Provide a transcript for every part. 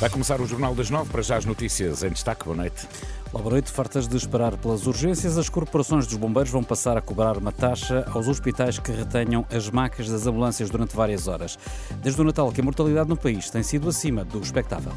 Vai começar o Jornal das Nove, para já as notícias em destaque. Boa noite. Boa noite. Fartas de esperar pelas urgências, as corporações dos bombeiros vão passar a cobrar uma taxa aos hospitais que retenham as macas das ambulâncias durante várias horas. Desde o Natal que a mortalidade no país tem sido acima do expectável.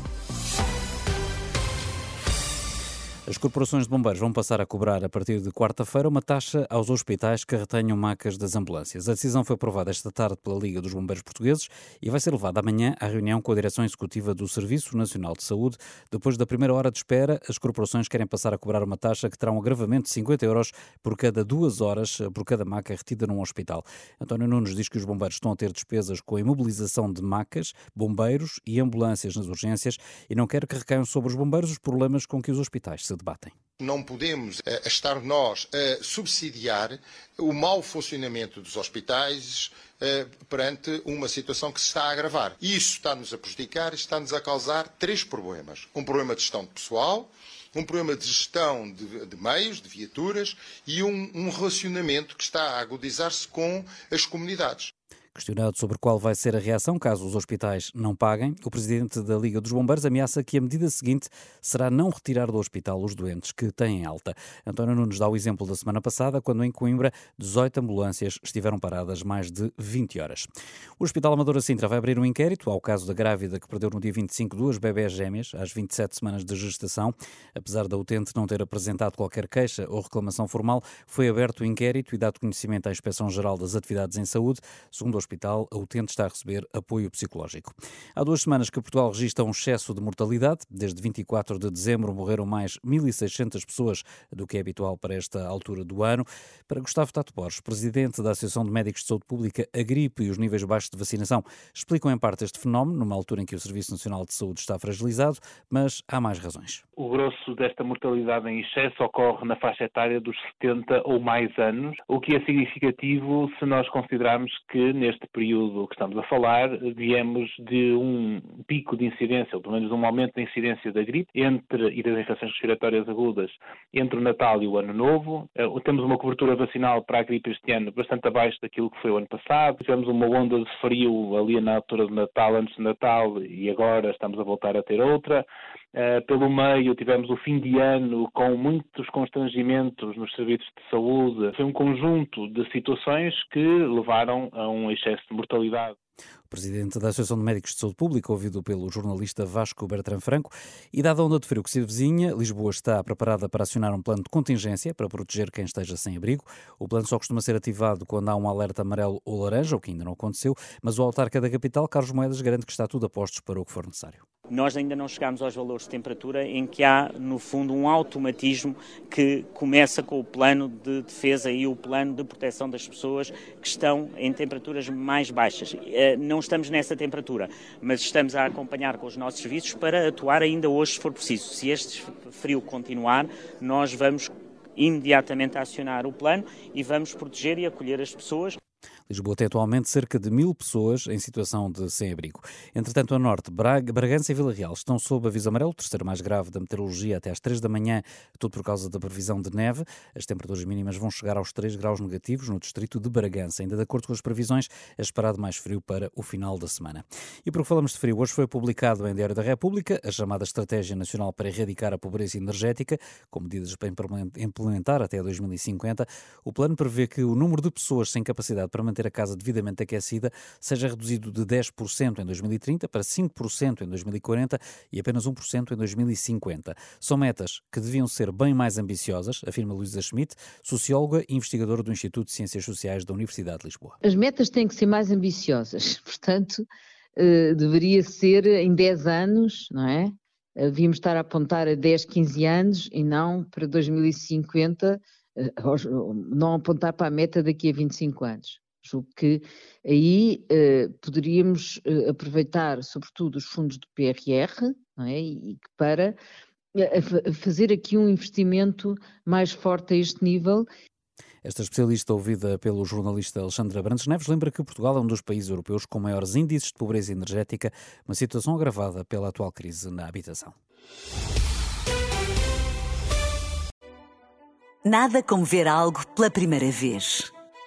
As corporações de bombeiros vão passar a cobrar a partir de quarta-feira uma taxa aos hospitais que retenham macas das ambulâncias. A decisão foi aprovada esta tarde pela Liga dos Bombeiros Portugueses e vai ser levada amanhã à reunião com a Direção Executiva do Serviço Nacional de Saúde. Depois da primeira hora de espera, as corporações querem passar a cobrar uma taxa que terá um agravamento de 50 euros por cada duas horas por cada maca retida num hospital. António Nunes diz que os bombeiros estão a ter despesas com a imobilização de macas, bombeiros e ambulâncias nas urgências e não quer que recaiam sobre os bombeiros os problemas com que os hospitais se debatem. Não podemos uh, estar nós a subsidiar o mau funcionamento dos hospitais uh, perante uma situação que se está a agravar. Isso está-nos a prejudicar está-nos a causar três problemas. Um problema de gestão de pessoal, um problema de gestão de, de meios, de viaturas e um, um relacionamento que está a agudizar-se com as comunidades. Questionado sobre qual vai ser a reação caso os hospitais não paguem, o presidente da Liga dos Bombeiros ameaça que a medida seguinte será não retirar do hospital os doentes que têm alta. António Nunes dá o exemplo da semana passada, quando em Coimbra 18 ambulâncias estiveram paradas mais de 20 horas. O Hospital Amadora Sintra vai abrir um inquérito ao caso da grávida que perdeu no dia 25 duas bebés gêmeas às 27 semanas de gestação. Apesar da utente não ter apresentado qualquer queixa ou reclamação formal, foi aberto o inquérito e dado conhecimento à Inspeção-Geral das Atividades em Saúde. Segundo hospital, a utente está a receber apoio psicológico. Há duas semanas que Portugal registra um excesso de mortalidade. Desde 24 de dezembro morreram mais 1.600 pessoas do que é habitual para esta altura do ano. Para Gustavo Tato Borges, presidente da Associação de Médicos de Saúde Pública, a gripe e os níveis baixos de vacinação explicam em parte este fenómeno, numa altura em que o Serviço Nacional de Saúde está fragilizado, mas há mais razões. O grosso desta mortalidade em excesso ocorre na faixa etária dos 70 ou mais anos, o que é significativo se nós considerarmos que neste neste período que estamos a falar, viemos de um pico de incidência, ou pelo menos um aumento da incidência da gripe entre, e das infecções respiratórias agudas entre o Natal e o Ano Novo. Uh, temos uma cobertura vacinal para a gripe este ano bastante abaixo daquilo que foi o ano passado. Tivemos uma onda de frio ali na altura do Natal, antes do Natal, e agora estamos a voltar a ter outra. Uh, pelo meio, tivemos o fim de ano com muitos constrangimentos nos serviços de saúde. Foi um conjunto de situações que levaram a um excesso de mortalidade. O presidente da Associação de Médicos de Saúde Pública, ouvido pelo jornalista Vasco Bertrand Franco, e dada a onda de frio que se vizinha, Lisboa está preparada para acionar um plano de contingência para proteger quem esteja sem abrigo. O plano só costuma ser ativado quando há um alerta amarelo ou laranja, o que ainda não aconteceu, mas o autarca da capital, Carlos Moedas, garante que está tudo a postos para o que for necessário. Nós ainda não chegamos aos valores de temperatura em que há, no fundo, um automatismo que começa com o plano de defesa e o plano de proteção das pessoas que estão em temperaturas mais baixas. Eh, não estamos nessa temperatura, mas estamos a acompanhar com os nossos serviços para atuar ainda hoje, se for preciso. Se este frio continuar, nós vamos imediatamente acionar o plano e vamos proteger e acolher as pessoas. Lisboa tem atualmente cerca de mil pessoas em situação de sem-abrigo. Entretanto, a norte, Braga, Bragança e Vila Real estão sob aviso amarelo, o terceiro mais grave da meteorologia, até às 3 da manhã, tudo por causa da previsão de neve. As temperaturas mínimas vão chegar aos 3 graus negativos no distrito de Bragança. Ainda de acordo com as previsões, é esperado mais frio para o final da semana. E porque falamos de frio, hoje foi publicado em Diário da República a chamada Estratégia Nacional para Erradicar a Pobreza Energética, com medidas para implementar até 2050. O plano prevê que o número de pessoas sem capacidade para manter a casa devidamente aquecida seja reduzido de 10% em 2030 para 5% em 2040 e apenas 1% em 2050. São metas que deviam ser bem mais ambiciosas, afirma Luísa Schmidt, socióloga e investigadora do Instituto de Ciências Sociais da Universidade de Lisboa. As metas têm que ser mais ambiciosas, portanto, eh, deveria ser em 10 anos, não é? Devíamos estar a apontar a 10, 15 anos e não para 2050, eh, não apontar para a meta daqui a 25 anos. Julgo que aí eh, poderíamos eh, aproveitar, sobretudo, os fundos do PRR, não é? E para eh, fazer aqui um investimento mais forte a este nível esta especialista, ouvida pelo jornalista Alexandre Brandes Neves, lembra que Portugal é um dos países europeus com maiores índices de pobreza energética, uma situação agravada pela atual crise na habitação. Nada como ver algo pela primeira vez.